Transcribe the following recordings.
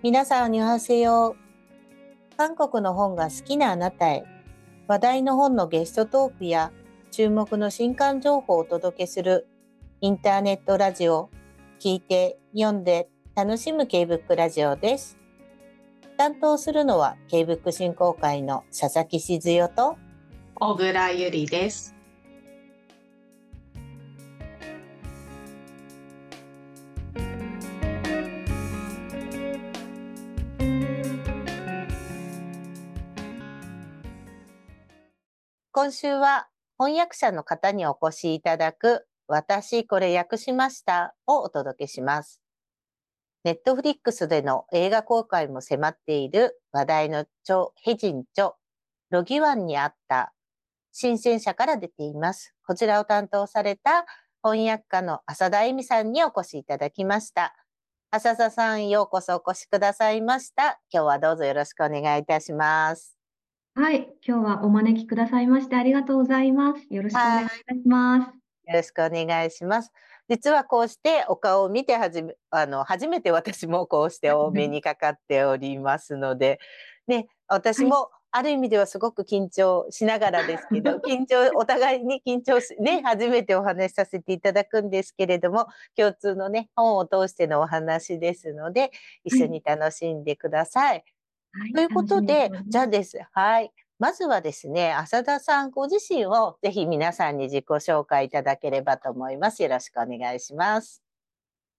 皆さん、こんにちは。韓国の本が好きなあなたへ、話題の本のゲストトークや注目の新刊情報をお届けするインターネットラジオ、聞いて、読んで、楽しむ K-BOOK ラジオです。担当するのは K-BOOK 振興会の佐々木静代と小倉ゆりです。今週は翻訳者の方にお越しいただく私これ訳しましたをお届けします。ネットフリックスでの映画公開も迫っている話題のチョ・ヘジンチョ、ロギワンにあった新鮮者から出ています。こちらを担当された翻訳家の浅田恵美さんにお越しいただきました。浅田さん、ようこそお越しくださいました。今日はどうぞよろしくお願いいたします。はい、今日はお招きくださいましてありがとうございます。よろしくお願いいたします。よろしくお願いします。実はこうしてお顔を見てはじめ、あの、初めて私もこうしてお目にかかっておりますので、ね、私もある意味ではすごく緊張しながらですけど、緊張、お互いに緊張し、ね、初めてお話しさせていただくんですけれども、共通のね、本を通してのお話ですので、一緒に楽しんでください。はいはい、ということで、じゃあです。はい。まずはですね、浅田さんご自身をぜひ皆さんに自己紹介いただければと思います。よろしくお願いします。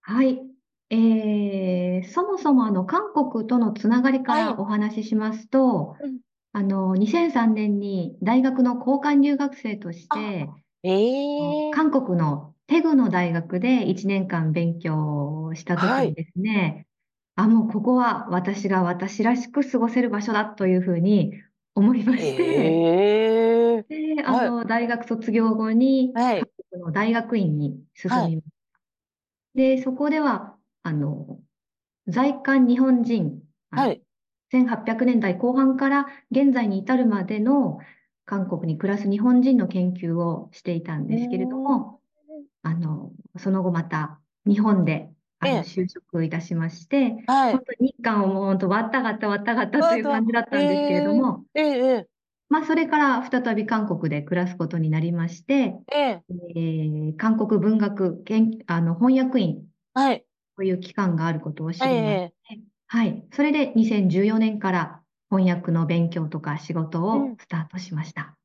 はい。えー、そもそもあの韓国とのつながりからお話ししますと、はいあの2003年に大学の交換留学生として、えー、韓国のテグの大学で1年間勉強した時にですね、あ、もうここは私が私らしく過ごせる場所だというふうに思いまして、えー、で、あの、はい、大学卒業後に、はい、の大学院に進みました。はい、で、そこでは、あの、在韓日本人、はい、1800年代後半から現在に至るまでの韓国に暮らす日本人の研究をしていたんですけれども、あの、その後また日本であの、就職いたしまして、はい。本当に日韓をもうわったがったわったがったという感じだったんですけれども、えええまあ、それから再び韓国で暮らすことになりまして、ええー、韓国文学研あの翻訳員はい。という機関があることを知りまして、はい。それで2014年から翻訳の勉強とか仕事をスタートしました。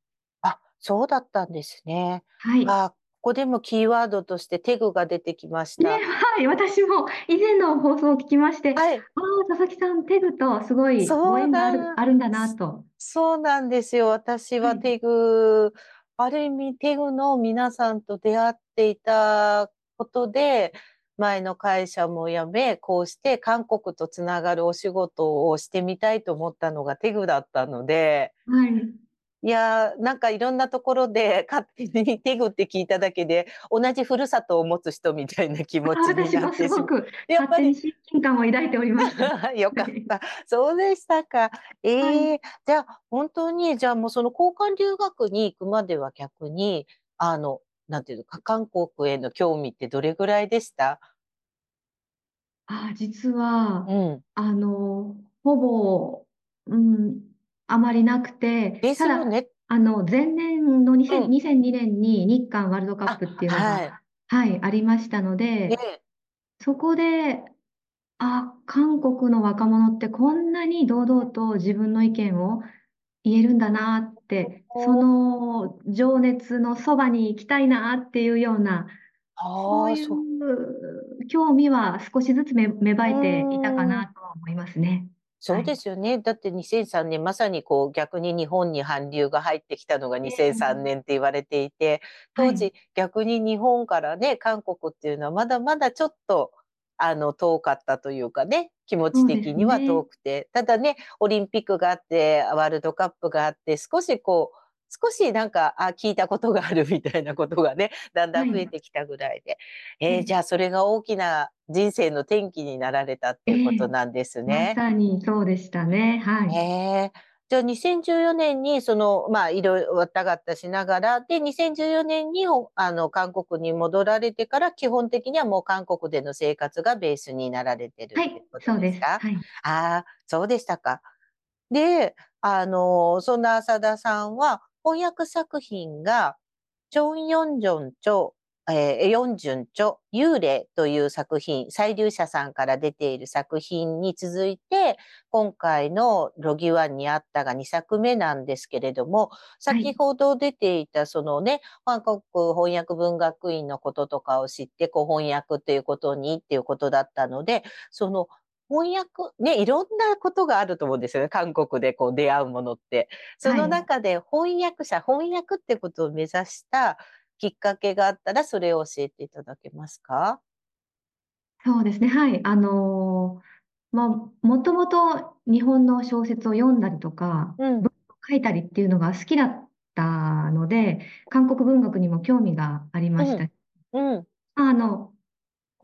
あ、そうだったんですね。はい。あ、ここでもキーワードとしてテグが出てきました。ね、はい、私も以前の放送を聞きまして、はい、ああ、佐々木さん、テグとすごいご縁があるあるんだなと。そうなんですよ。私はテグ、はい、ある意味テグの皆さんと出会っていたことで、前の会社も辞め、こうして韓国とつながるお仕事をしてみたいと思ったのがテグだったので、はい、いやー、なんかいろんなところで 勝手にテグって聞いただけで、同じふるさとを持つ人みたいな気持ちになってしまう。やっぱり親近感を抱いております。よかった。そうでしたか。ええーはい、じゃあ本当に、じゃあもうその交換留学に行くまでは逆に、あの、なんていうのか、韓国への興味ってどれぐらいでした？あ、実は、うん。あの、ほぼ、うん、あまりなくて、たよだ、ね。あの、前年のう2000、ん。2002年に日韓ワールドカップっていうのはい。が、はい、ありましたので、そこで、あ、韓国の若者ってこんなに堂々と自分の意見を言えるんだなって、その情熱のそばに行きたいなっていうような、そういう興味は少しずつ芽生えていたかなとは思いますね。そうですよね。はい、だって2003年、まさにこう逆に日本に韓流が入ってきたのが2003年って言われていて、当時逆に日本からね、韓国っていうのはまだまだちょっと、あの、遠かったというかね、気持ち的には遠くて、ね、ただね、オリンピックがあって、ワールドカップがあって、少しこう、少しなんか、あ、聞いたことがあるみたいなことがね、だんだん増えてきたぐらいで。はい、えー、じゃあそれが大きな人生の転機になられたっていうことなんですね。えー、まさにそうでしたね。はい。えーじゃあ2014年にその、まあいろいろわたがったしながら、で、2014年にあの韓国に戻られてから基本的にはもう韓国での生活がベースになられてるってことですか、はい、ああ、そうでしたか。で、あの、そんな浅田さんは翻訳作品が、チョン・ヨンジョン著えー、ヨンジュン著幽霊という作品、最流者さんから出ている作品に続いて、今回のロギワンにあったが2作目なんですけれども、先ほど出ていたそのね、韓国翻訳文学院のこととかを知って、こう翻訳っていうことにっていうことだったので、その翻訳、ね、いろんなことがあると思うんですよね。韓国でこう出会うものって。その中で翻訳者、はい、翻訳ってことを目指したきっかけがあったら、それを教えていただけますか？そうですね。はい。あのー、まあ、もともと日本の小説を読んだりとか、うん、文を書いたりっていうのが好きだったので、韓国文学にも興味がありました。うん、うん、あの、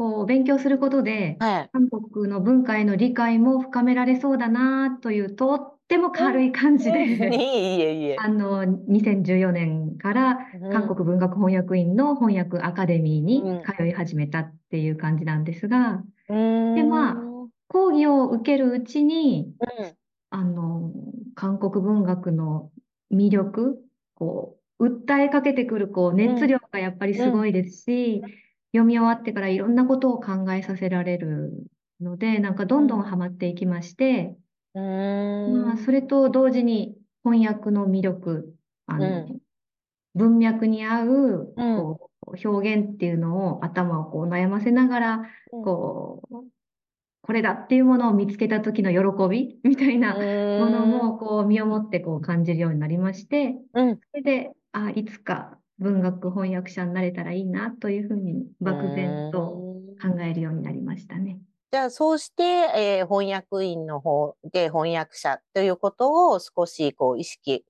こう勉強することで、はい、韓国の文化への理解も深められそうだなというとっても軽い感じで、あの2014年から韓国文学翻訳院の翻訳アカデミーに通い始めたっていう感じなんですが、うん、でまあ講義を受けるうちに、うん、あの韓国文学の魅力こう訴えかけてくるこう熱量がやっぱりすごいですし、うん読み終わってからいろんなことを考えさせられるので、なんかどんどんハマっていきまして、うん、まあ、それと同時に翻訳の魅力、あの、うん、文脈に合うこう表現っていうのを頭をこう悩ませながら、こう、これだっていうものを見つけた時の喜びみたいなものもこう身をもってこう感じるようになりまして、それで、あ、いつか文学翻訳者になれたらいいなというふうに漠然と考えるようになりましたね。じゃあ、そうして、えー、翻訳員の方で翻訳者ということを少しこう意識、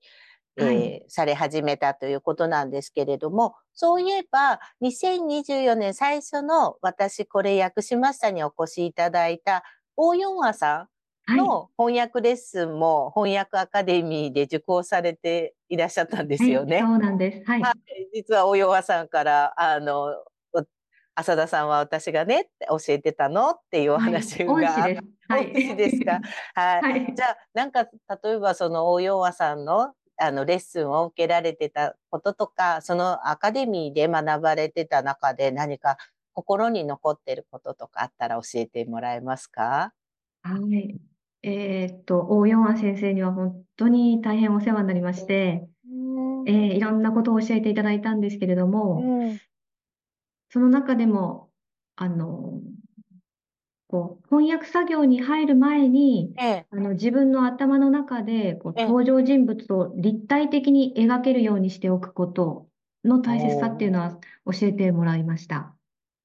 えーはい、され始めたということなんですけれども、そういえば、2024年最初の私これ訳しましたにお越しいただいた大四和さんの翻訳レッスンも翻訳アカデミーで受講されていらっしゃったんですよね。はい、そうなんです。はい。はい、実は大岩さんから、あの、浅田さんは私がね教えてたのっていうお話が、はい、はい、ですか？はい。はい、じゃあなんか例えばその大岩さんのあのレッスンを受けられてたこととか、そのアカデミーで学ばれてた中で何か心に残ってることとかあったら教えてもらえますか？はい。えー、っと、大四和先生には本当に大変お世話になりまして、えー、いろんなことを教えていただいたんですけれども、その中でも、あの、こう翻訳作業に入る前に、ええ、あの自分の頭の中でこう登場人物を立体的に描けるようにしておくことの大切さっていうのは教えてもらいました。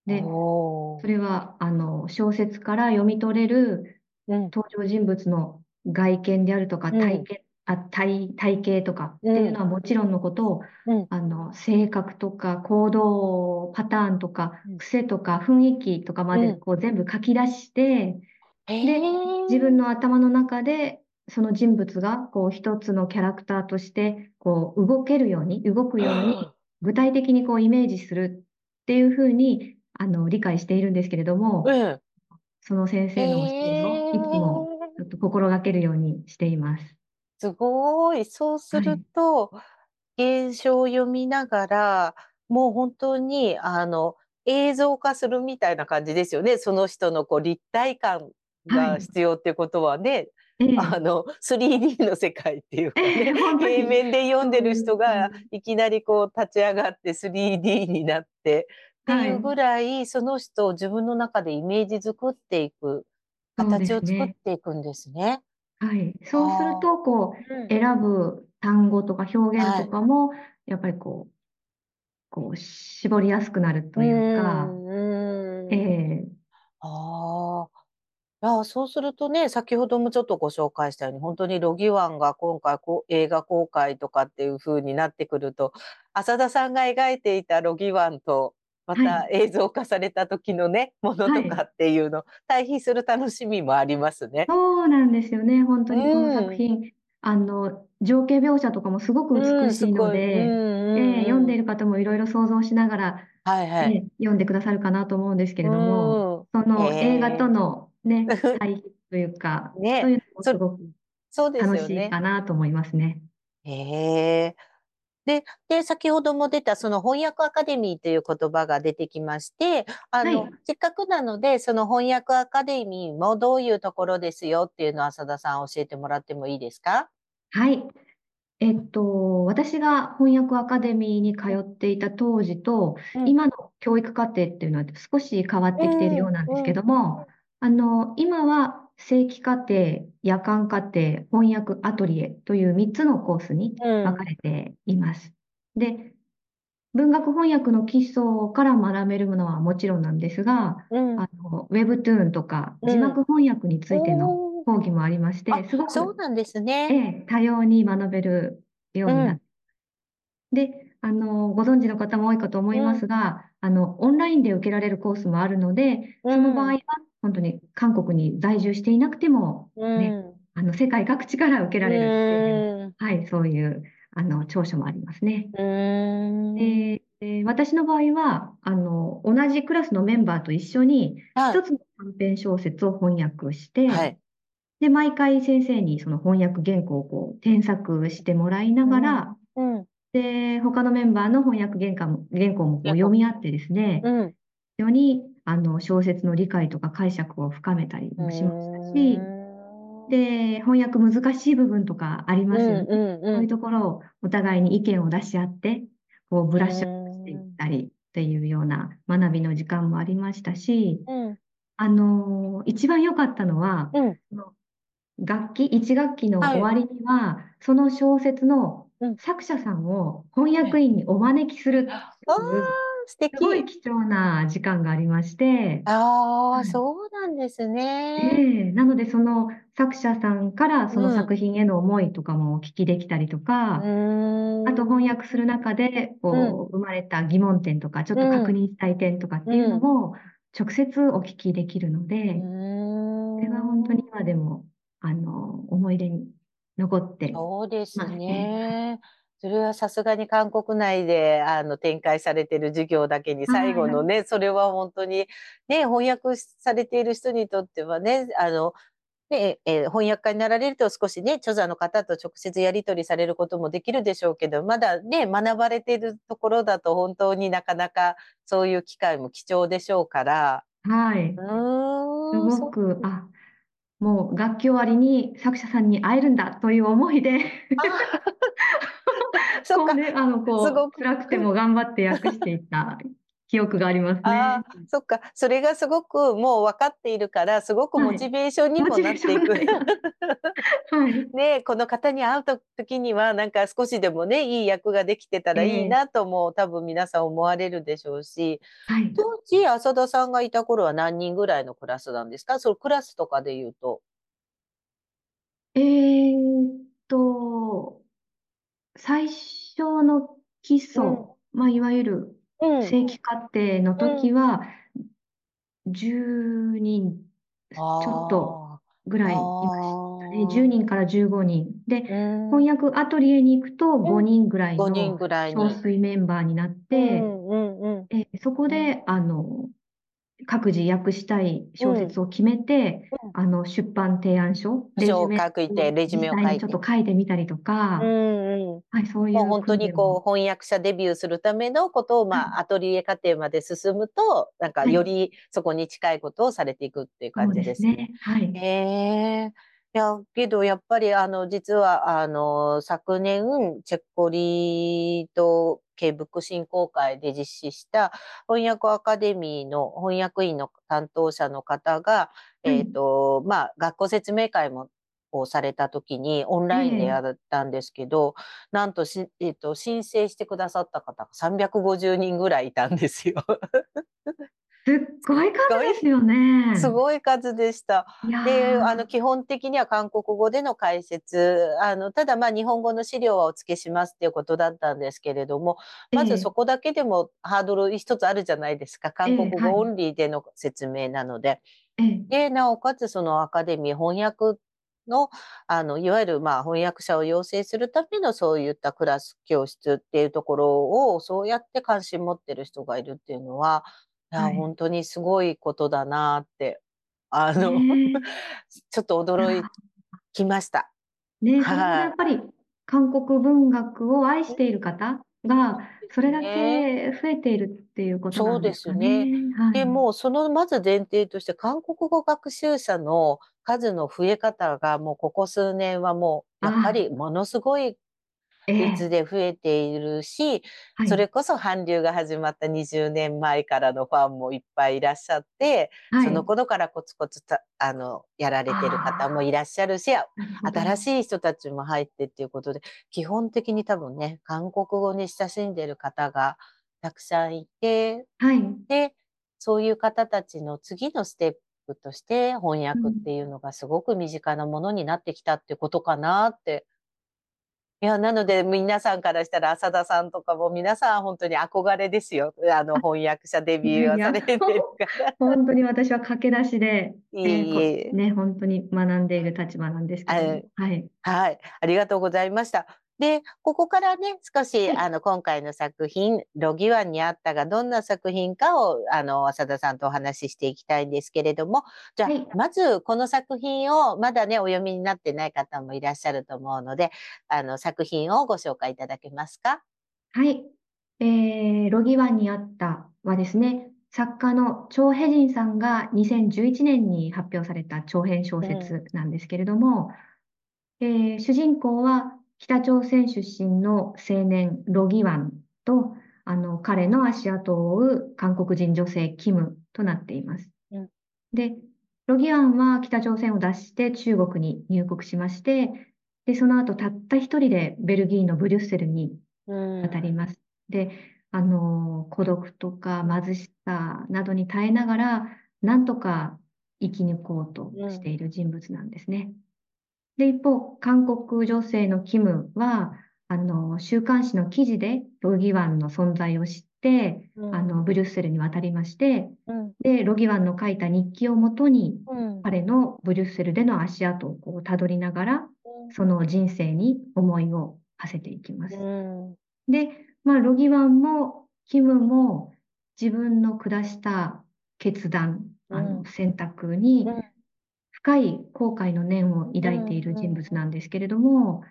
で、それはあの小説から読み取れる登場人物の外見であるとか体験、あ体体型とかっていうのはもちろんのことを、あの性格とか行動パターンとか癖とか雰囲気とかまでこう全部書き出して、で自分の頭の中でその人物がこう一つのキャラクターとしてこう動けるように動くように具体的にこうイメージするっていうふうにあの理解しているんですけれども、その先生の教えをいつもちょっと心がけるようにしています。すごい。そうすると、現象を読みながら、もう本当に、あの、映像化するみたいな感じですよね。その人のこう立体感が必要っていうことはね、あの 3D の世界っていうかね、平面で読んでる人がいきなりこう立ち上がって 3D になってっていうぐらい、はい、その人を自分の中でイメージ作っていく、形を作っていくんですね。はい。そうすると、こう、選ぶ単語とか表現とかも、はい、やっぱりこう、こう、絞りやすくなるというか、うえー、ああ。そうするとね、先ほどもちょっとご紹介したように、本当にロギワンが今回こう映画公開とかっていう風になってくると、浅田さんが描いていたロギワンとまた映像化された時のね、ものとかっていうの、対比する楽しみもありますね。そうなんですよね。本当にこの作品、あの、情景描写とかもすごく美しいので、えー読んでいる方もいろいろ想像しながら、はいはい。ね、読んでくださるかなと思うんですけれども、その映画とのね、対比というか、ねそういうのもすごく楽しい。かなと思いますね。へえ。で、で、先ほども出たその翻訳アカデミーという言葉が出てきまして、あの、はい。せっかくなので、その翻訳アカデミーもどういうところですよっていうのを浅田さん教えてもらってもいいですか？はい。えっと、私が翻訳アカデミーに通っていた当時と、うん。今の教育課程っていうのは少し変わってきているようなんですけども、あの、今は正規課程、夜間課程、翻訳アトリエという3つのコースにうん分かれています。で、文学翻訳の基礎から学べるものはもちろんなんですが、うん。あの、Webtoon とかうん字幕翻訳についての講義もありまして、あすごくそうなんですね。ええ、多様に学べるようになって。で、あの、ご存知の方も多いかと思いますが、あの、オンラインで受けられるコースもあるので、その場合は、本当に韓国に在住していなくても、うん。ね、あの、世界各地から受けられるっていう、うんはい、そういう、あの、長所もありますね。うん。で、えー私の場合は、あの、同じクラスのメンバーと一緒に、はい一つの短編小説を翻訳して、はい。で、毎回先生にその翻訳原稿をこう添削してもらいながら、うん。で、他のメンバーの翻訳原稿も、原稿もこう読み合ってですね、うん。非常にあの小説の理解とか解釈を深めたりもしましたし、で、翻訳難しい部分とかありますよね。うんうんそういうところをお互いに意見を出し合って、こうブラッシュアップしていうんったりっていうような学びの時間もありましたし、うん。あの一番良かったのは、うん。その楽器、1学期のはい終わりには、その小説のうん。作者さんを翻訳員にお招きするってあいう、素敵。すごい貴重な時間がありまして、ああ、はい。そうなんですえね。えなのでその作者さんからそうん。の作品への思いとかもお聞きできたりとか、うん。あと翻訳する中でこう生まれた疑問点とか、ちょっと確認したい点とかっていうのも直接お聞きできるので、うん。それは本当に今でもあの思い出に残ってそうですね。それはさすがに韓国内であの展開されている授業だけに最後のね、それは本当にね、翻訳されている人にとってはね、あの、ねえー翻訳家になられると少しね、著者の方と直接やり取りされることもできるでしょうけど、まだね、学ばれているところだと本当になかなかそういう機会も貴重でしょうから。はい、うすごく、あ、もう楽器終わりに作者さんに会えるんだという思いで、そうね、あの、こう、すごく。辛くても頑張って訳していった記憶がありますね。ああ、そっか。それがすごくもう分かっているから、すごくモチベーションにもなっていく。はい。ねこの方に会うと時には、なんか少しでもね、いい役ができてたらいいなとも、多分皆さん思われるでしょうし、はい。当時、浅田さんがいた頃は何人ぐらいのクラスなんですか？そのクラスとかで言うと。えーっと、最初の基礎、うんまあ、いわゆるうん。正規課程の時は、10人ちょっとぐらいいましたね。10人から15人。で、翻訳訳アトリエに行くと5人ぐらい5人のぐらいに。総帥メンバーになっうて、んうんうん。えそこで、あの、各自訳したい小説を決めて、うんあの、出版提案書、レジュメ書いてレジュメを書いてちょっと書いてみたりとか、うんうん。はい、そういうもう本当にこう翻訳者デビューするためのことを、まあ、アトリエ過程まで進むと、なんかはいよりそこに近いことをされていくっていう感じですね。ですね。はい。へえ。いや、けどやっぱりあの、実はあの、昨年、チェッコリと系ブック振興会で実施した翻訳アカデミーの翻訳員の担当者の方が、えっと、まあ、学校説明会もをされた時にオンラインでやったんですけど、なんとし、えっと、申請してくださった方が350人ぐらいいたんですよ。すっごい数ですよね。すごい数でした。で、ーあの、基本的には韓国語での解説、あの、ただまあ日本語の資料はお付けしますっていうことだったんですけれども、まずそこだけでもハードル一つあるじゃないですか。韓国語オンリーでの説明なので。ええで、なおかつそのアカデミー翻訳の、あの、いわゆる、まあ、翻訳者を養成するためのそういったクラス教室っていうところを、そうやって関心持ってる人がいるっていうのは、いや、はい。本当にすごいことだなって、あの、ね ちょっと驚きました。ね、それほどやっぱり韓国文学を愛している方が、それだけ増えているっていうことそうでなんですかすね。ね。はで、い。もうそのまず前提として、韓国語学習者の数の増え方が、もうここ数年はもうやっぱありものすごいえ率え、で増えているし、はい、それこそ韓流が始まった20年前からのファンもいっぱいいらっしゃって、そのはい。頃からコツコツたあの、やられてる方もいらっしゃるし。新しい人たちも入ってっていうことで、基本的に多分ね、韓国語に親しんでる方がたくさんいて、はい。で、そういう方たちの次のステップとして翻うん。訳っていうのがすごく身近なものになってきたってことかなっていや、なので、皆さんからしたら浅田さんとかも皆さん本当に憧れですよ。あの、翻訳者デビューはされてるから。本当に私は駆け出しで、いええー。ね、本当に学んでいる立場なんですけども、あはい。はい、ありがとうございました。で、ここからね、少し、はい。あの、今回の作品、ロギワンにあったが、どんな作品かを、あの、浅田さんとお話ししていきたいんですけれども、じゃあ、はい。まず、この作品を、まだね、お読みになってない方もいらっしゃると思うので、あの、作品をご紹介いただけますか？はい。えー、ロギワンにあったはですね、作家のチョウ・ヘジンさんが2011年に発表された長編小うん。説なんですけれども、えー主人公は北朝鮮出身の青年ロギワンと、あの、彼の足跡を追う韓国人女性キムとなっています。うん。で、ロギアンは北朝鮮を脱して中国に入国しまして、で、その後たった一人でベルギーのブリュッセルにう渡りん。ます。で、あの、孤独とか貧しさなどに耐えながら、なんとか生き抜こうとうん。している人物なんですね。で、一方、韓国女性のキムは、あの、週刊誌の記事でロギワンの存在を知って、うん。あの、ブリュッセルに渡りまして、うん。で、ロギワンの書いた日記をもとに、うん。彼のブリュッセルでの足跡をこう辿りながら、その人生に思いを馳せていきまうす。ん。で、まあ、ロギワンもキムも自分の下した決断、あの、うん。選択にうん。深い後悔の念をう抱いている人ん。物なんですけれども、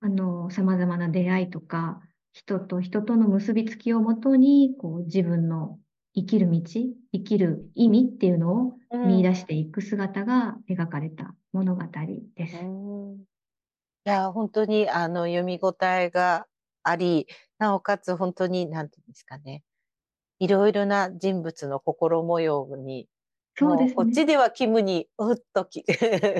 あの、様々な出会いとか、人と人との結びつきをもとに、こう、自分の生きる道、生きる意味っていうのをうん。見出していく姿が描かれた物語でうす。ん。いや、本当に、あの、読み応えがあり、なおかつ本当に、なんていうんですかね、いろいろな人物の心模様にそうですね。こっちではキムにうっときき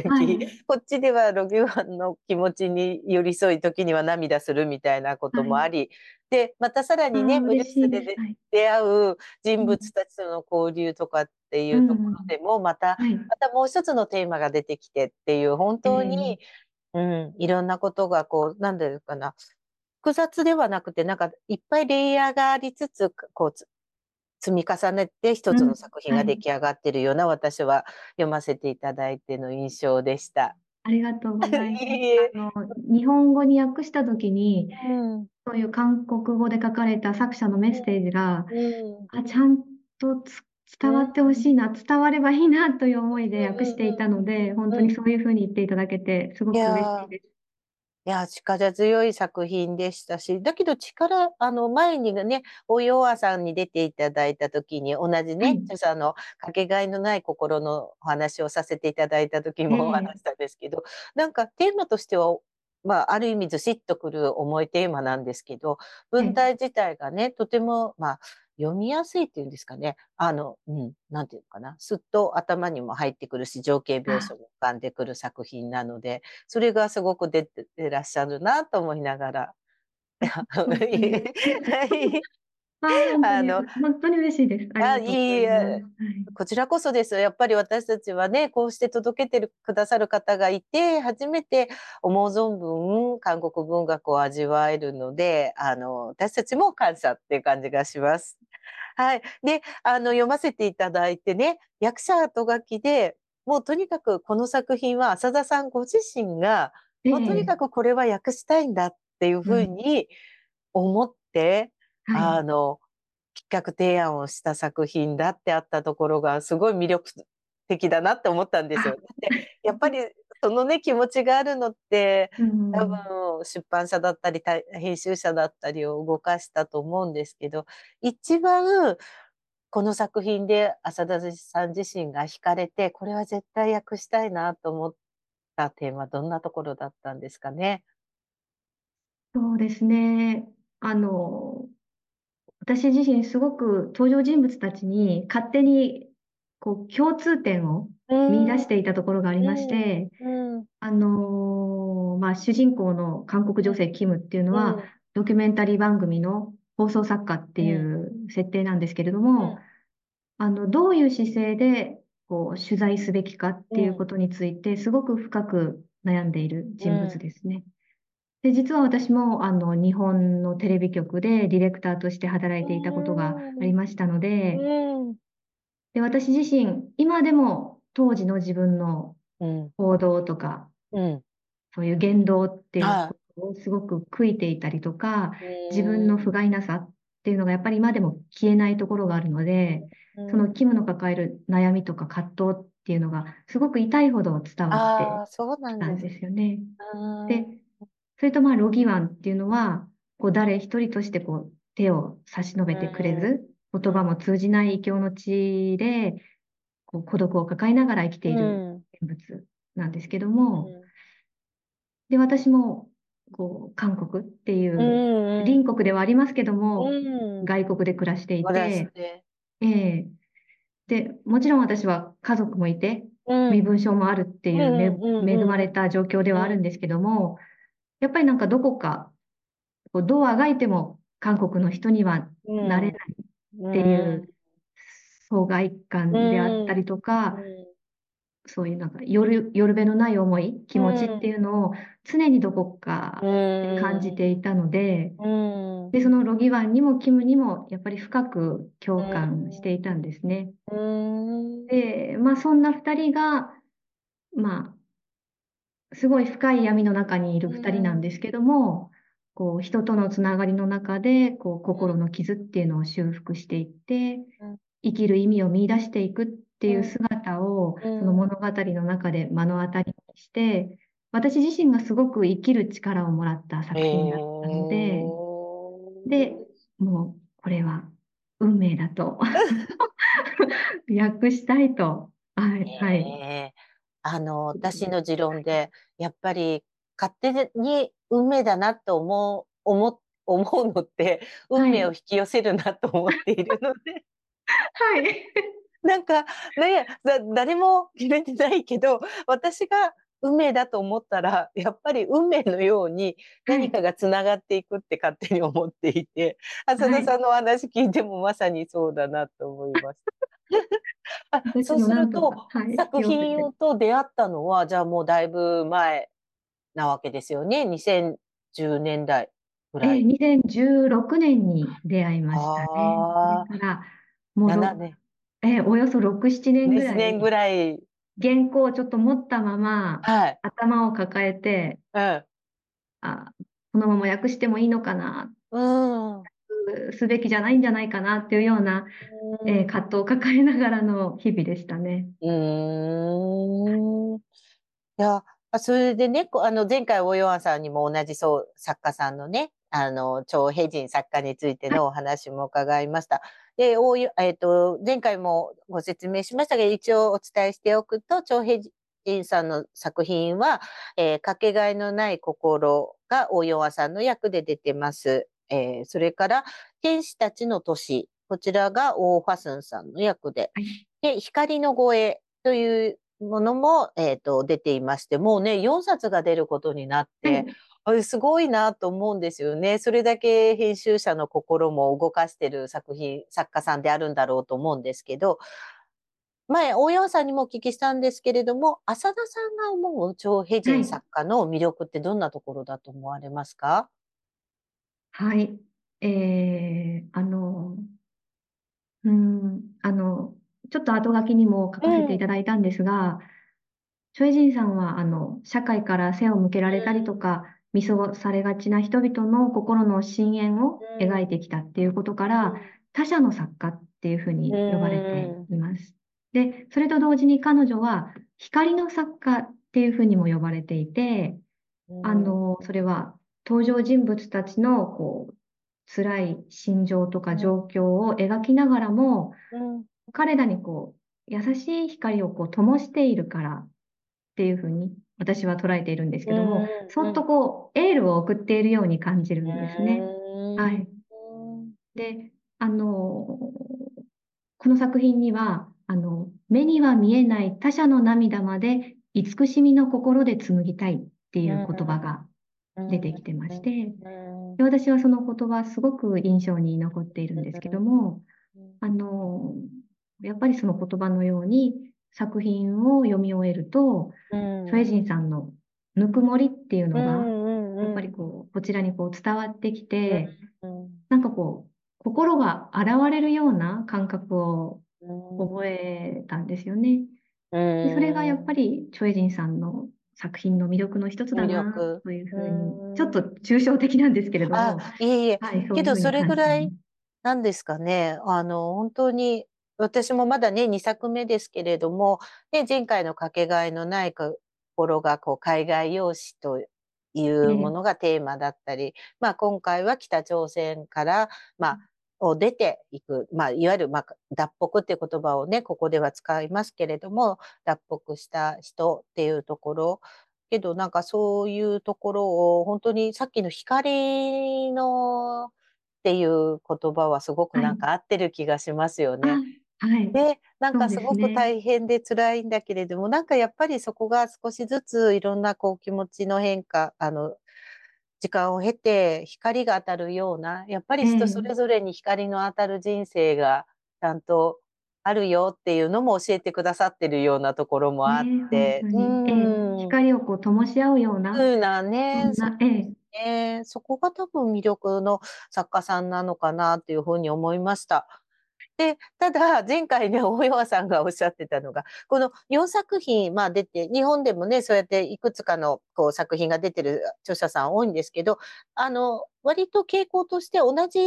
はい。こっちではロギュワンの気持ちに寄り添い、時には涙するみたいなこはい。ともあり、で、またさらにね、ブリュッ嬉しいで。出会う人うん。物たちとの交流とかっていうん、うところうん。でも、またはい。またもう一つのテーマが出てきてっていう、本当に、ええうん、いろんなことがこう、なんていうかな、複雑ではなくて、なんかいっぱいレイヤーがありつつ、こう積み重ねて一うん。つの作品はい。が出来上がっているような私は読ませていただいての印象でした。ありがとうございます。日本語に訳したときに、うん。そういう韓国語で書かれた作者のメッセージが、うん。うん。あ、ちゃんとつ伝わってほしいな、伝わればいいなという思いで訳していたので、本当うん。うん。にそういうふうに言っていただけて、すごいく嬉し。いです。いや、力強い作品でしたし、だけど力、あの、前にね、お弱さんに出ていただいた時に、同じね、はい。著者のかけがえのない心のお話をさせていただいた時もお話ええしたんですけど、なんかテーマとしては、まあ、ある意味ずしっとくる重いテーマなんですけど、文はい。体自体がね、とても、まあ、読みやすいっていうんですかね。あの、うん、なんていうのかな。すっと頭にも入ってくるし、情景描あ、写も浮かんでくる作品なので、それがすごく出てらっしゃるなと思いながら。あ、の、本当に嬉しいです。あいいはい。こちらこそですよ。やっぱり私たちはね、こうして届けてるくださる方がいて、初めて思う存分韓国文学を味わえるので、あの、私たちも感謝っていう感じがします。はい。で、あの、読ませていただいてね、役者後書きで、もうとにかくこの作品は浅田さんご自身が、えもうとにかくこれは訳したいんだっていうふうに思って、はい。あの、企画提案をした作品だってあったところがすごい魅力的だなって思ったんですよ。やっぱりそのね気持ちがあるのってうん多分出版社だったりた編集者だったりを動かしたと思うんですけど一番この作品で浅田さん自身が惹かれてこれは絶対訳したいなと思った点はどんなところだったんですかね？そうですね。あの、私自身すごく登場人物たちに勝手にこう共通点を見出していたところがありまして、うん。あのまあ、主人公の韓国女性キムっていうのは、ドキュメンタリー番組の放送作家っていう設定なんですけれども、あの、どういう姿勢でこう取材すべきかっていうことについて、すごく深く悩んでいる人物ですね。で、実は私もあの日本のテレビ局でディレクターとして働いていたことがありましたので、うん。で、私自身、今でも当時の自分のうん。行動とか、うん。そういう言動っていうはことをすごく悔いていたりとか、い自分の不甲斐なさっていうのがやっぱり今でも消えないところがあるので、そのキムの抱える悩みとか葛藤っていうのがすごく痛いほど伝わあってたんですよね。うんで、それとまあ、ロギワンっていうのは、こう誰一人としてこう手を差し伸べてくれず、言葉も通じない異教の地で、こう孤独を抱えながら生きている人物なんですけども、で、私も、こう、韓国っていう、隣国ではありますけども、外国で暮らしていて、ええ。で、もちろん私は家族もいて、身分証もあるっていう恵まれた状況ではあるんですけども、やっぱりなんかどこか、こうどうあがいても韓国の人にはなれないっていう疎外感であったりとか、そういうなんか夜、夜べのない思い、気持ちっていうのを常にどこかで感じていたので、うん。で、そのロギワンにもキムにもやっぱり深く共感していたんですね。うん。で、まあそんな二人が、まあ、すごい深い闇の中にいる二人なんですけども、こう人とのつながりの中で、こう心の傷っていうのを修復していってうん、生きる意味を見出していくっていう姿を、うん。その物語の中で目の当たりにして、私自身がすごく生きる力をもらった作品だったので、で、もうこれは運命だと 訳したいと。はい、はい。ええあの、私の持論で、やっぱり勝手に運命だなと思う、思、思うのって、運命を引き寄せるなと思っているので、はい。なんかね、だ誰も決めてないけど、私が運命だと思ったら、やっぱり運命のように何かがつながっていくって勝手に思っていて、浅田さんのお話聞いてもまさにそうだなと思いました。あ私そうするとはい、作品と出会ったのは、じゃあもうだいぶ前なわけですよね。2010年代ぐえらい。2016年に出会いましたね。あそれから、もう7ろ、年、えおよそ6、7年ぐら7年ぐい、らい。原稿をちょっと持ったまま、はい。頭を抱えて、うん。あ、このまま訳してもいいのかな、うん。すすべきじゃないんじゃないかなっていうような、えー葛藤を抱えながらの日々でしたね。うーん。いや、あそれでね、こあの、前回、大岩さんにも同じそう、作家さんのね、あの、張平人作家についてのお話も伺いました。で、大岩えっと、前回もご説明しましたが、一応お伝えしておくと、張平人さんの作品は、えーかけがえのない心が大岩さんの役で出てます。えーそれから、天使たちの都市。こちらがオー・ファスンさんの役で。はいで、光の声というものも、えっと、出ていまして、もうね、4冊が出ることになって、あれすごいなと思うんですよね。それだけ編集者の心も動かしてる作品、作家さんであるんだろうと思うんですけど、前、大山さんにもお聞きしたんですけれども、浅田さんが思う張平人作家の魅力ってどんなところだと思われますか？はい。えー、あの、うん、あの、ちょっと後書きにも書かせていただいたんですが、チョエジンさんは、あの、社会から背を向けられたりとか、見過ごされがちな人々の心の深淵を描いてきたっていうことから、他者の作家っていうふうに呼ばれています。で、それと同時に彼女は光の作家っていうふうにも呼ばれていて、あの、それは登場人物たちのこう辛い心情とか状況を描きながらも、彼らにこう優しい光をこう灯しているからっていうふうに私は捉えているんですけども、そっとこうエールを送っているように感じるんですね。はい。で、あの、この作品には、あの、目には見えない他者の涙まで慈しみの心で紡ぎたいっていう言葉が出てきてまして、で私はその言葉すごく印象に残っているんですけども、あの、やっぱりその言葉のように作品を読み終えると、チョエジンさんのぬくもりっていうのが、やっぱりこう、こちらにこう伝わってきて、なんかこう、心が洗われるような感覚を覚えたんですよね。でそれがやっぱりチョエジンさんの作品の魅力の一つだなというふうに、ちょっと抽象的なんですけれども。あいえいえ、はい、けどそれぐらいなんですかね。あの、本当に、私もまだね、2作目ですけれども、ね、前回のかけがえのない心がこう海外用紙というものがテーマだったり、まあ今回は北朝鮮から、まあ、を出ていく、まあ、いわゆる、まあ、脱北っていう言葉をね、ここでは使いますけれども、脱北した人っていうところ、けどなんかそういうところを本当にさっきの光のっていう言葉はすごくなんか合ってる気がしますよね。はい。で、なんかすごく大変で辛いんだけれども、ね、なんかやっぱりそこが少しずついろんなこう気持ちの変化、あの、時間を経て光が当たるような、やっぱり人それぞれに光の当たる人生がちゃんとあるよっていうのも教えてくださってるようなところもあって、うん、光をこう灯し合うような。ふうなね、そええ。そこが多分魅力の作家さんなのかなっていうふうに思いました。で、ただ、前回ね、大岩さんがおっしゃってたのが、この4作品、まあ出て、日本でもね、そうやっていくつかのこう作品が出てる著者さん多いんですけど、あの、割と傾向として同じ、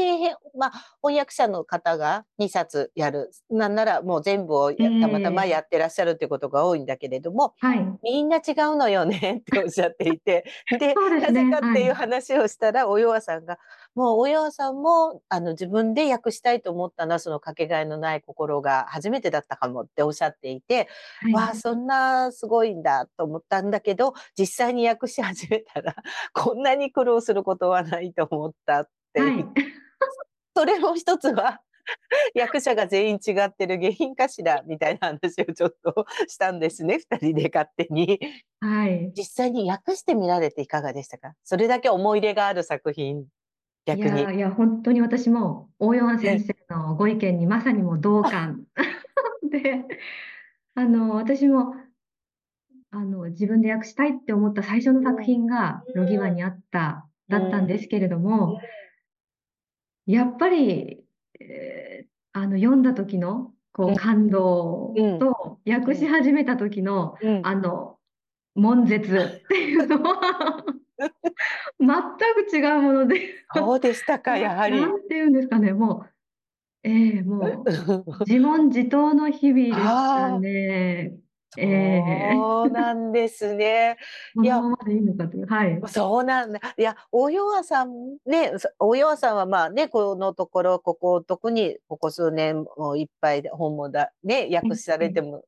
まあ、翻訳者の方が2冊やる。なんならもう全部をたまたまやってらっしゃるってことが多いんだけれども、はい、みんな違うのよね っておっしゃっていて、で、ね、なぜかっていう話をしたら、お岩さんが、もうお岩さんもあの自分で訳したいと思ったのは、そのかけがえのない心が初めてだったかもっておっしゃっていて、はい、わあ、そんなすごいんだと思ったんだけど、実際に訳し始めたら、こんなに苦労することはないと思ったってはい、それも一つは 役者が全員違ってる原因かしらみたいな話をちょっとしたんですね。2人で勝手に、はい、実際に訳してみられていかがでしたか？それだけ思い入れがある作品逆に。いやいや本当に私も大山先生のご意見にまさにも同感。であの私もあの自分で訳したいって思った最初の作品がロギワにあっただったんですけれども、やっぱり、えー、あの読んだ時のこう感動と、訳し始めた時の、あの悶絶っていうのは 全く違うもので。そうでしたか、やはり。なんていうんですかね、もう、ええー、もう、自問自答の日々でしたね。そうなんですね。いや、ままでいいのかという。はい。そうなんだ。いや、大岩さんね、大岩さんはまあね、このところ、ここ、特にここ数年もいっぱい本もだ、ね、訳されても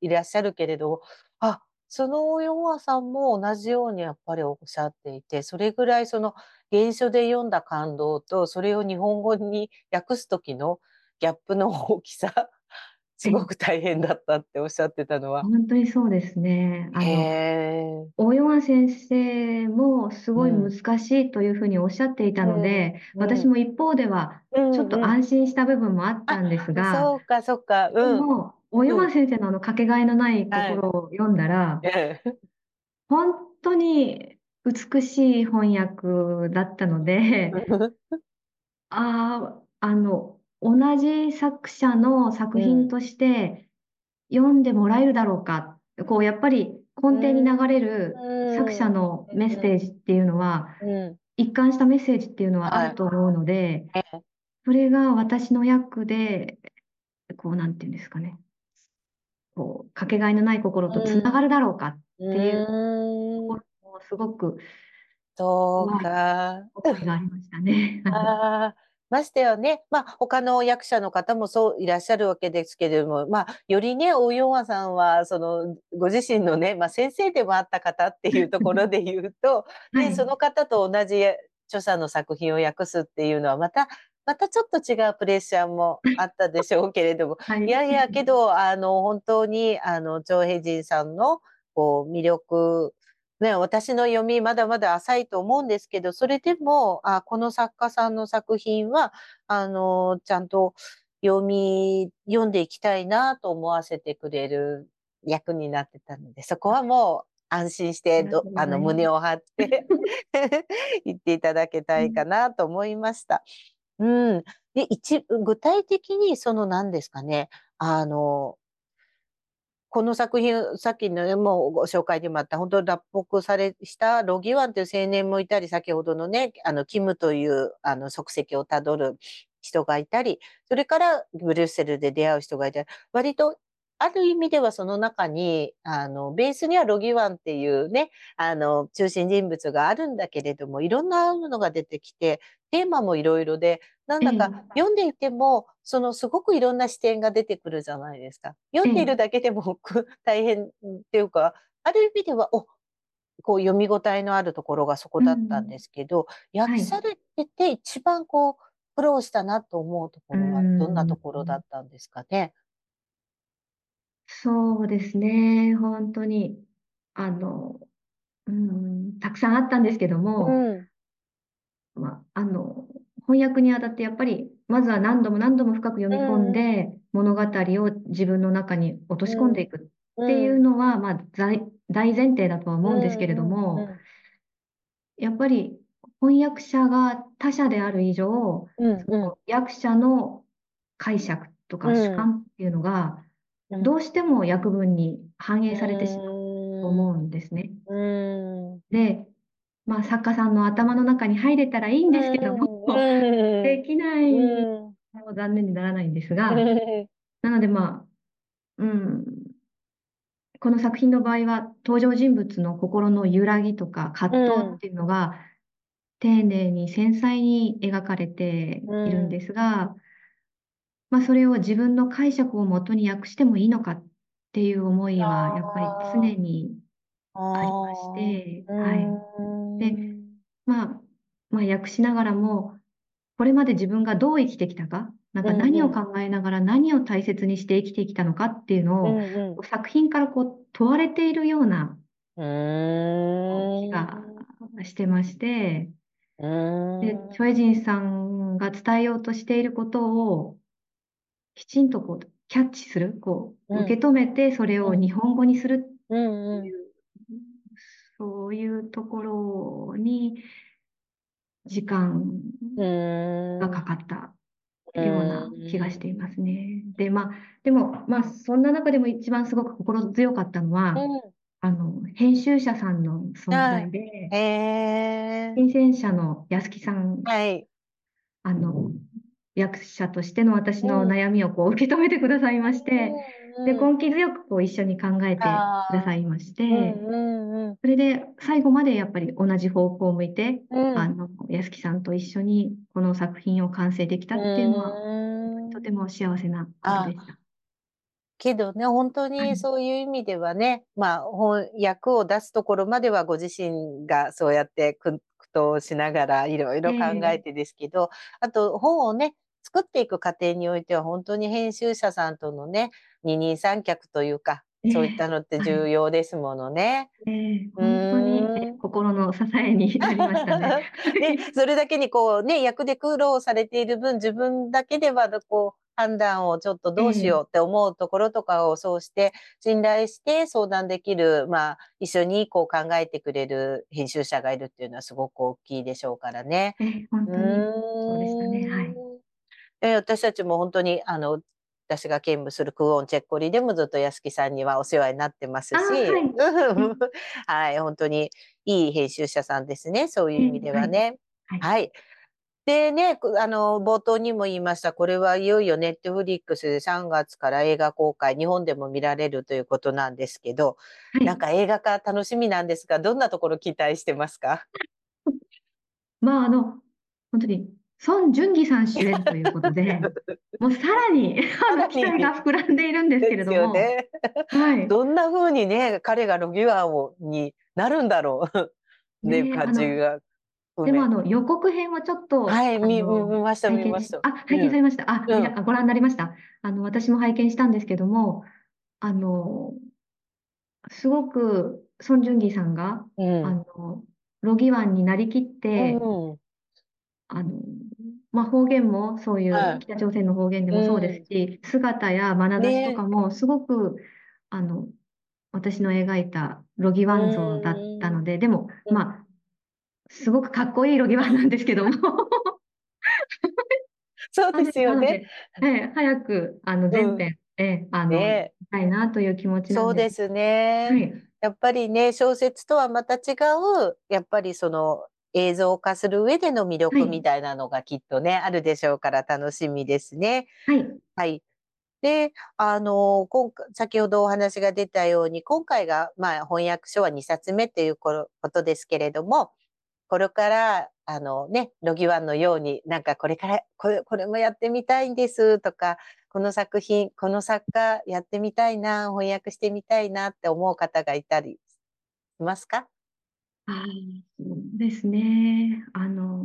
いらっしゃるけれど、あ、その大岩さんも同じようにやっぱりおっしゃっていて、それぐらいその原書で読んだ感動と、それを日本語に訳す時のギャップの大きさすごく大変だったっておっしゃってたのは。本当にそうですね。あの、大山先生もすごい難しいというふうにおっしゃっていたので、うん、私も一方ではちょっと安心した部分もあったんですが、そうか、そうか。うん、でも、大山先生のあのかけがえのない心を読んだら、本当に美しい翻訳だったので、ああ、あの、同じ作者の作品として読んでもらえるだろうか。こう、やっぱり根底に流れる作者のメッセージっていうのは、一貫したメッセージっていうのはあると思うので、それが私の役で、こう、なんていうんですかね、こう、かけがえのない心とつながるだろうかっていうところもすごく、そうか。がありましたね。ああ。ましてやね、まあ、他の役者の方もそういらっしゃるわけですけれども、まあ、よりね、大ヨンアさんは、その、ご自身のね、まあ、先生でもあった方っていうところ で言うと、はね、いその方と同じ著者の作品を訳すっていうのは、また、またちょっと違うプレッシャーもあったでしょうけれども、はい。いやいや、けど、あの、本当に、あの、張平人さんの、こう、魅力、ね、私の読みまだまだ浅いと思うんですけど、それでも、あ、この作家さんの作品は、あの、ちゃんと読み、読んでいきたいなと思わせてくれる役になってたので、そこはもう安心してど、あの、ありがとうございます胸を張って 言っていただけたいかなと思いました。うん。で、一、具体的にその何ですかね、あの、この作品、さっきのね、もうご紹介にもあった、本当に脱北されしたロギワンという青年もいたり、先ほどのね、あの、キムという、あの、足跡をたどる人がいたり、それからブリュッセルで出会う人がいたり、割と、ある意味ではその中に、あの、ベースにはロギワンっていうね、あの、中心人物があるんだけれども、いろんなものが出てきて、テーマもいろいろで、なんだかえ読んでいても、そのすごくいろんな視点が出てくるじゃないですか。読んでいるだけでもく大変っていうか、ある意味では、お、こう読み応えのあるところがそこだったんですけど、訳されてて一番こう苦労したなと思うところはうんどんなところだったんですかね？そうですね、本当に、あの、うん、たくさんあったんですけども、うん。まあ、あの、翻訳にあたってやっぱり、まずは何度も何度も深く読み込んで、物語を自分の中に落とし込んでいくっていうのは、まあ、大大前提だとは思うんですけれども、やっぱり翻訳者が他者である以上、役者の解釈とかうん。主観っていうのが、うん。どうしても訳文に反映されてしまうとう思うんですね。ん。で、まあ、作家さんの頭の中に入れたらいいんですけども、うんできない。うん。のも残念にならないんですが、うん。なのでまあ、うん、この作品の場合は登場人物の心の揺らぎとか葛藤っていうのが丁寧に繊細に描かれているんですが、まあ、それを自分の解釈をもとに訳してもいいのかっていう思いはやっぱり常にありまして、はい。でまあ、まあ、訳しながらも、これまで自分がどう生きてきたか、なんかうんうん何を考えながら何を大切にして生きてきたのかっていうのを、うん作品からこう問われているようなうん。気がしてまして、うん。で、チョエジンさんが伝えようとしていることをきちんとこうキャッチする、こううん受け止めてそれを日本語にするうんっていう、そういうところに時間うん。がかかったような気がしていますね。で、まあ、でも、まあ、そんな中でも一番すごく心強かったのは、あの、編集者さんの存在で、へえ新鮮者の安木さん、はい。あの、役者としての私の悩みをこう受け止めてくださいまして、で、根気強くこう一緒に考えてくださいまして、それで最後までやっぱり同じ方向を向いて、うん。あの、安木さんと一緒にこの作品を完成できたっていうのは、うんとても幸せなことでした。けどね、本当はい。にそういう意味ではね、まあ、翻訳を出すところまではご自身がそうやって苦闘しながらいろいろ考えてですけど、あと本をね、作っていく過程においては本当に編集者さんとのね、二人三脚というか、ええそういったのって重要ですものね。えー本当に心の支えになりましたね。で、それだけにこうね、役で苦労されている分、自分だけではこう、判断をちょっとどうしようって思うところとかをそうして、信頼して相談できる、まあ、一緒にこう考えてくれる編集者がいるっていうのはすごく大きいでしょうからね。えー本当にそうでしたね。はい。えー私たちも本当に、あの、私が兼務するクオンチェッコリでもずっと屋敷さんにはお世話になってますし、あはい。はい、本当にいい編集者さんですね、そういう意味ではね。はい。はい。でね、くあの、冒頭にも言いました、これはいよいよネットフリックスで3月から映画公開、日本でも見られるということなんですけど、はい。なんか映画化楽しみなんですが、どんなところ期待してますか？まあ、あの、本当に、孫淳義さん主演ということで、もうさらに、あの、期待が膨らんでいるんですけれども、ね。はい。どんな風にね、彼がロギュアーをになるんだろうね感じが。でも、あの、予告編はちょっと、はい、見、ました、拝見見ました。あ、拝見されました。あ、うんご覧になりました。あの、私も拝見したんですけども、あの、すごく、孫淳義さんが、うん。あの、ロギワンになりきって、うん。あの、まあ、方言もそういはいう北朝鮮の方言でもそうですし、姿や眼差しとかもすごく、あの、私の描いたロギワン像だったので、でも、うんまあ、すごくかっこいいロギワンなんですけども、そうですよね。ええ早く、あの、全編、ええあの、ね見たいなという気持ちなんで。そうですね。はい。やっぱりね、小説とはまた違う、やっぱりその映像化する上での魅はい力みたいなのがきっとね、あるでしょうから楽しみですね。はい。はい。で、あの、今回、先ほどお話が出たように、今回が、まあ、翻訳書は2冊目というこことですけれども、これから、あのね、ロギワンのように、なんかこれから、これ、これもやってみたいんですとか、この作品、この作家やってみたいな、翻訳してみたいなって思う方がいたりしますか？ああ、そうですね。あの、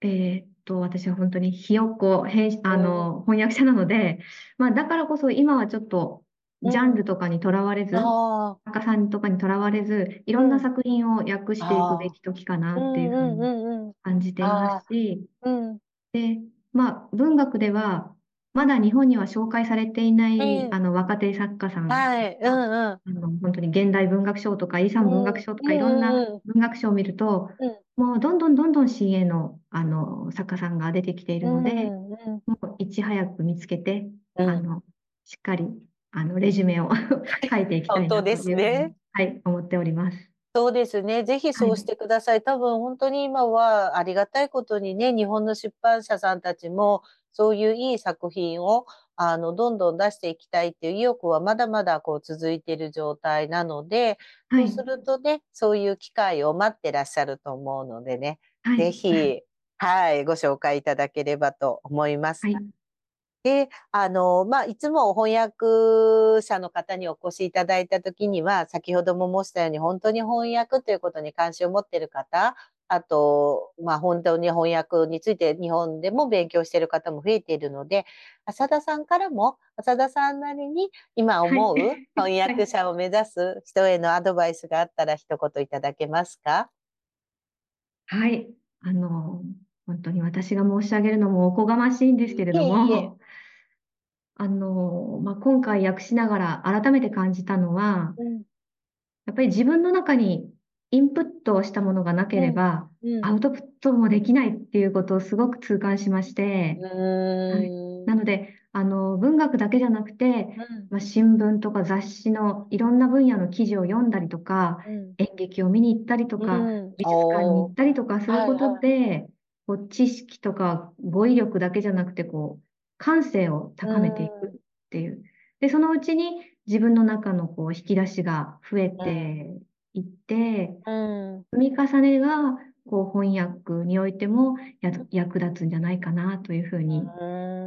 えーっと、私は本当にひよっこ編、あの、翻訳者なので、まあ、だからこそ今はちょっと、ジャンルとかにとらわれず、あ作家さんとかにとらわれず、いろんな作品を訳していくべき時かあ、なうんっていうふうにうんうんうん。感じていますし、うん。で、まあ、文学では、まだ日本には紹介されていない、うん。あの、若手作家さん、はい、うんうん。あの、本当に現代文学賞とか、遺産文学賞とか、うんいろんなうんうん文学賞を見ると、もうどんどんどんどん新鋭の、あの、作家さんが出てきているので、うんうんもういち早く見つけて、うん。あの、しっかり、あの、レジュメを書いていきたいな本当ですというふうにね。はい、思っております。そうですね。ぜひそうしてください。多分本当に今はありがたいことにね、日本の出版社さんたちもそういういい作品をあのどんどん出していきたいっていう意欲はまだまだこう続いている状態なので、はい、そうするとね、そういう機会を待ってらっしゃると思うのでね、はい、ぜひ、はい、ご紹介いただければと思います。はい、で、あの、まあ、いつも翻訳者の方にお越しいただいたときには、先ほども申したように、本当に翻訳ということに関心を持っている方、あと、まあ、本当に翻訳について日本でも勉強している方も増えているので、浅田さんからも、浅田さんなりに今思うはい。翻訳者を目指す人へのアドバイスがあったら一言いただけますか？はい、あの、本当に私が申し上げるのもおこがましいんですけれどいえいえ。も、あの、まあ、今回訳しながら改めて感じたのは、うん。やっぱり自分の中にインプットをしたものがなければ、うん。アウトプットもできないっていうことをすごく痛感しまして、うーん。なので、あの、文学だけじゃなくて、うん。まあ、新聞とか雑誌のいろんな分野の記事を読んだりとか、うん。演劇を見に行ったりとか、うん。美術館に行ったりとかすることで、こう知識とか語彙力だけじゃなくて、こう、感性を高めていくっていう。で、そのうちに自分の中のこう引き出しが増えていって、うん。積み重ねがこう翻訳においてもや役立つんじゃないかなというふうに、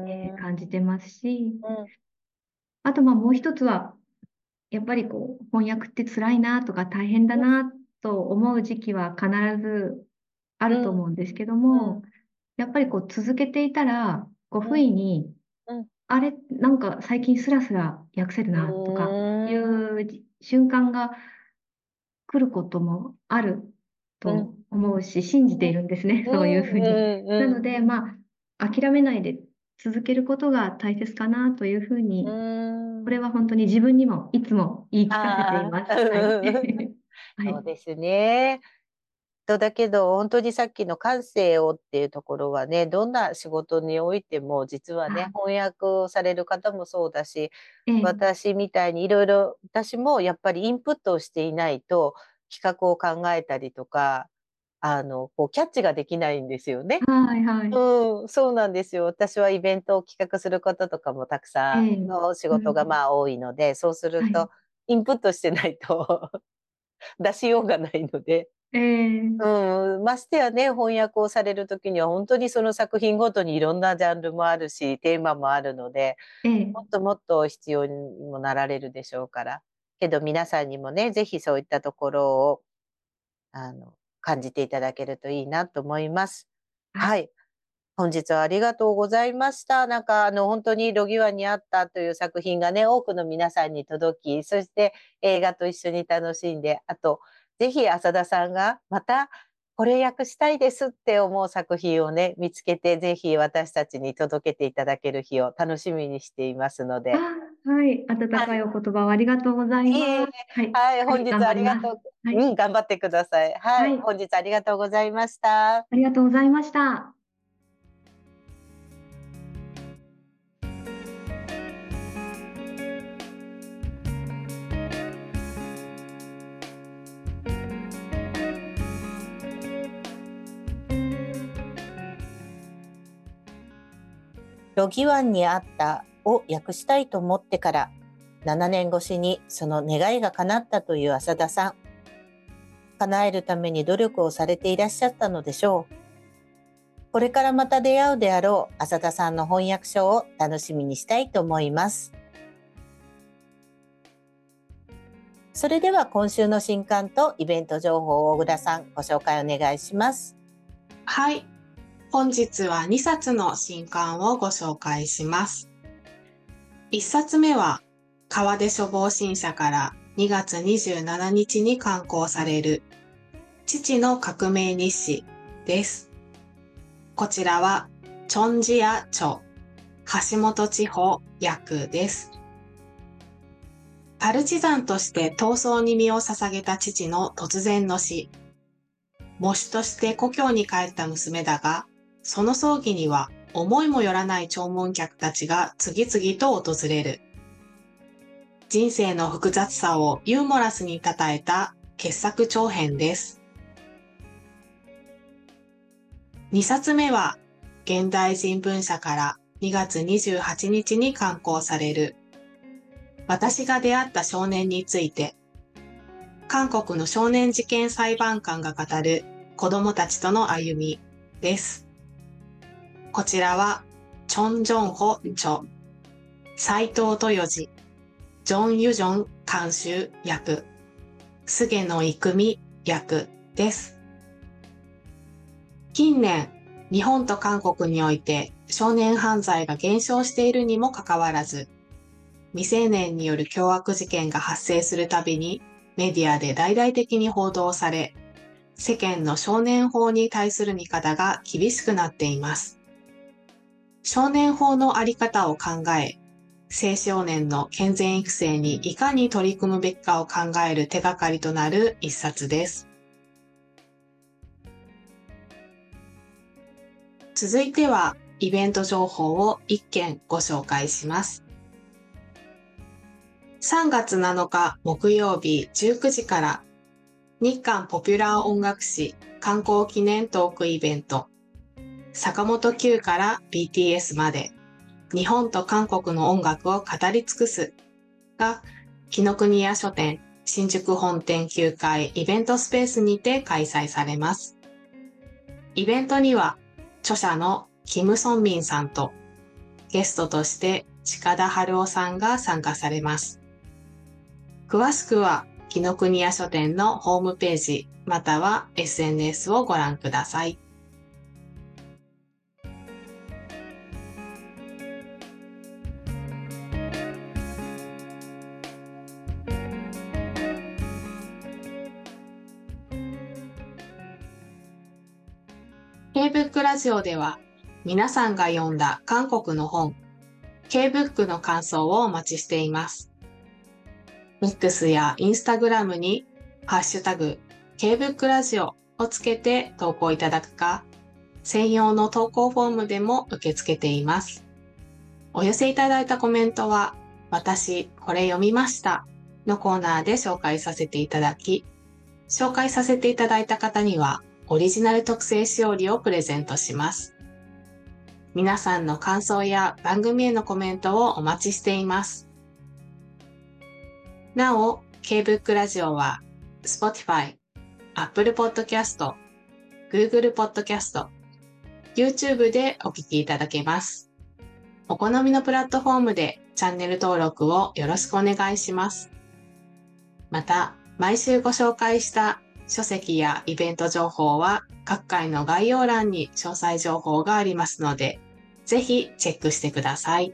えー感じてますし、うん。あとまあもう一つは、やっぱりこう翻訳って辛いなとか大変だなと思う時期は必ずあると思うんですけども、やっぱりこう続けていたら、こう不意にうん、あれ、なんか最近スラスラ訳せるなとかいうじ瞬間が来ることもあると思うし、信じているんですね、そういうふうに。なので、まあ、諦めないで続けることが大切かなというふうに、これは本当に自分にもいつも言い聞かせています。はい。そうですね。とだけど本当にさっきの感性をっていうところはねどんな仕事においても実はね、翻訳をされる方もそうだし、私みたいにいろいろ私もやっぱりインプットをしていないと企画を考えたりとかあのこうキャッチができないんですよね。はいはい。うん、そうなんですよ。私はイベントを企画することとかもたくさんの仕事がまあ多いので、そうするとインプットしてないと 出しようがないので。えー、うん、ましてやね翻訳をされる時には本当にその作品ごとにいろんなジャンルもあるしテーマもあるので、えー、もっともっと必要にもなられるでしょうからけど皆さんにもね是非そういったところをあの感じていただけるといいなと思います。はい。本日はありがとうございました。なんかあの本当にロギワにあったという作品がね、多くの皆さんに届き、そして映画と一緒に楽しんで、あとぜひ浅田さんがまたこれ訳したいですって思う作品をね、見つけて、ぜひ私たちに届けていただける日を楽しみにしていますので。はい、温かいお言葉をありがとうございます。はい、はい、本日ありがとう、はい、うん、頑張ってください。はい、はい、本日ありがとうございました。ありがとうございました。ロギワンにあったを訳したいと思ってから7年越しにその願いが叶ったという浅田さん。叶えるために努力をされていらっしゃったのでしょう。これからまた出会うであろう浅田さんの翻訳書を楽しみにしたいと思います。それでは今週の新刊とイベント情報を小倉さんご紹介お願いします。はい。本日は2冊の新刊をご紹介します。1冊目は川出書房新社から2月27日に刊行される父の革命日誌です。こちらはチョンジヤ著橋本地方訳です。パルチザンとして闘争に身を捧げた父の突然の死。喪主として故郷に帰った娘だが、その葬儀には思いもよらない弔問客たちが次々と訪れる。人生の複雑さをユーモラスに称えた傑作長編です。2冊目は現代人文社から2月28日に刊行される私が出会った少年について韓国の少年事件裁判官が語る子供たちとの歩みです。こちらは、チョン・ジョンホ著、斎藤豊次、ジョン・ユジョン監修役、菅野育美役です。近年、日本と韓国において少年犯罪が減少しているにもかかわらず、未成年による凶悪事件が発生するたびにメディアで大々的に報道され、世間の少年法に対する見方が厳しくなっています。少年法のあり方を考え、青少年の健全育成にいかに取り組むべきかを考える手がかりとなる一冊です。続いては、イベント情報を1件ご紹介します。3月7日木曜日19時から日韓ポピュラー音楽誌観光記念トークイベント坂本九から BTS まで日本と韓国の音楽を語り尽くすが紀ノ国屋書店新宿本店9階イベントスペースにて開催されます。イベントには著者のキム・ソンミンさんとゲストとして近田春夫さんが参加されます。詳しくは紀ノ国屋書店のホームページまたは SNS をご覧ください。K-BOOK ラジオでは皆さんが読んだ韓国の本 K-BOOK の感想をお待ちしています。X や Instagram にハッシュタグ K-BOOK ラジオをつけて投稿いただくか、専用の投稿フォームでも受け付けています。お寄せいただいたコメントは、私、これ読みましたのコーナーで紹介させていただき、紹介させていただいた方には、オリジナル特製しおりをプレゼントします。皆さんの感想や番組へのコメントをお待ちしています。なお、K-BOOK ラジオは Spotify、Apple Podcast、Google Podcast、YouTube でお聞きいただけます。お好みのプラットフォームでチャンネル登録をよろしくお願いします。また、毎週ご紹介した書籍やイベント情報は各回の概要欄に詳細情報がありますので、ぜひチェックしてください。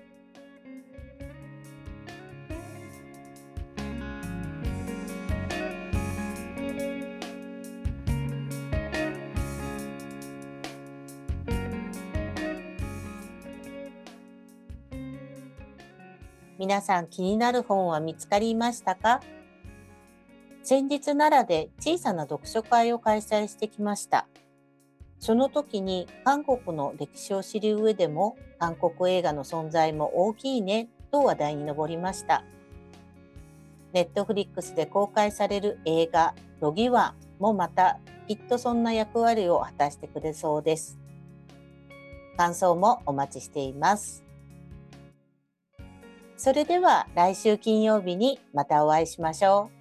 皆さん気になる本は見つかりましたか？先日奈良で小さな読書会を開催してきました。その時に韓国の歴史を知る上でも韓国映画の存在も大きいねと話題に上りました。ネットフリックスで公開される映画ロギワンもまたきっとそんな役割を果たしてくれそうです。感想もお待ちしています。それでは来週金曜日にまたお会いしましょう。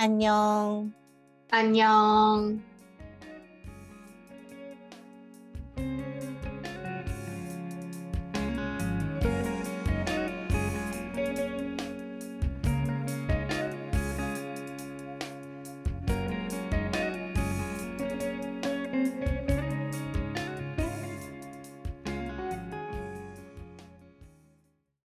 안녕. 안녕.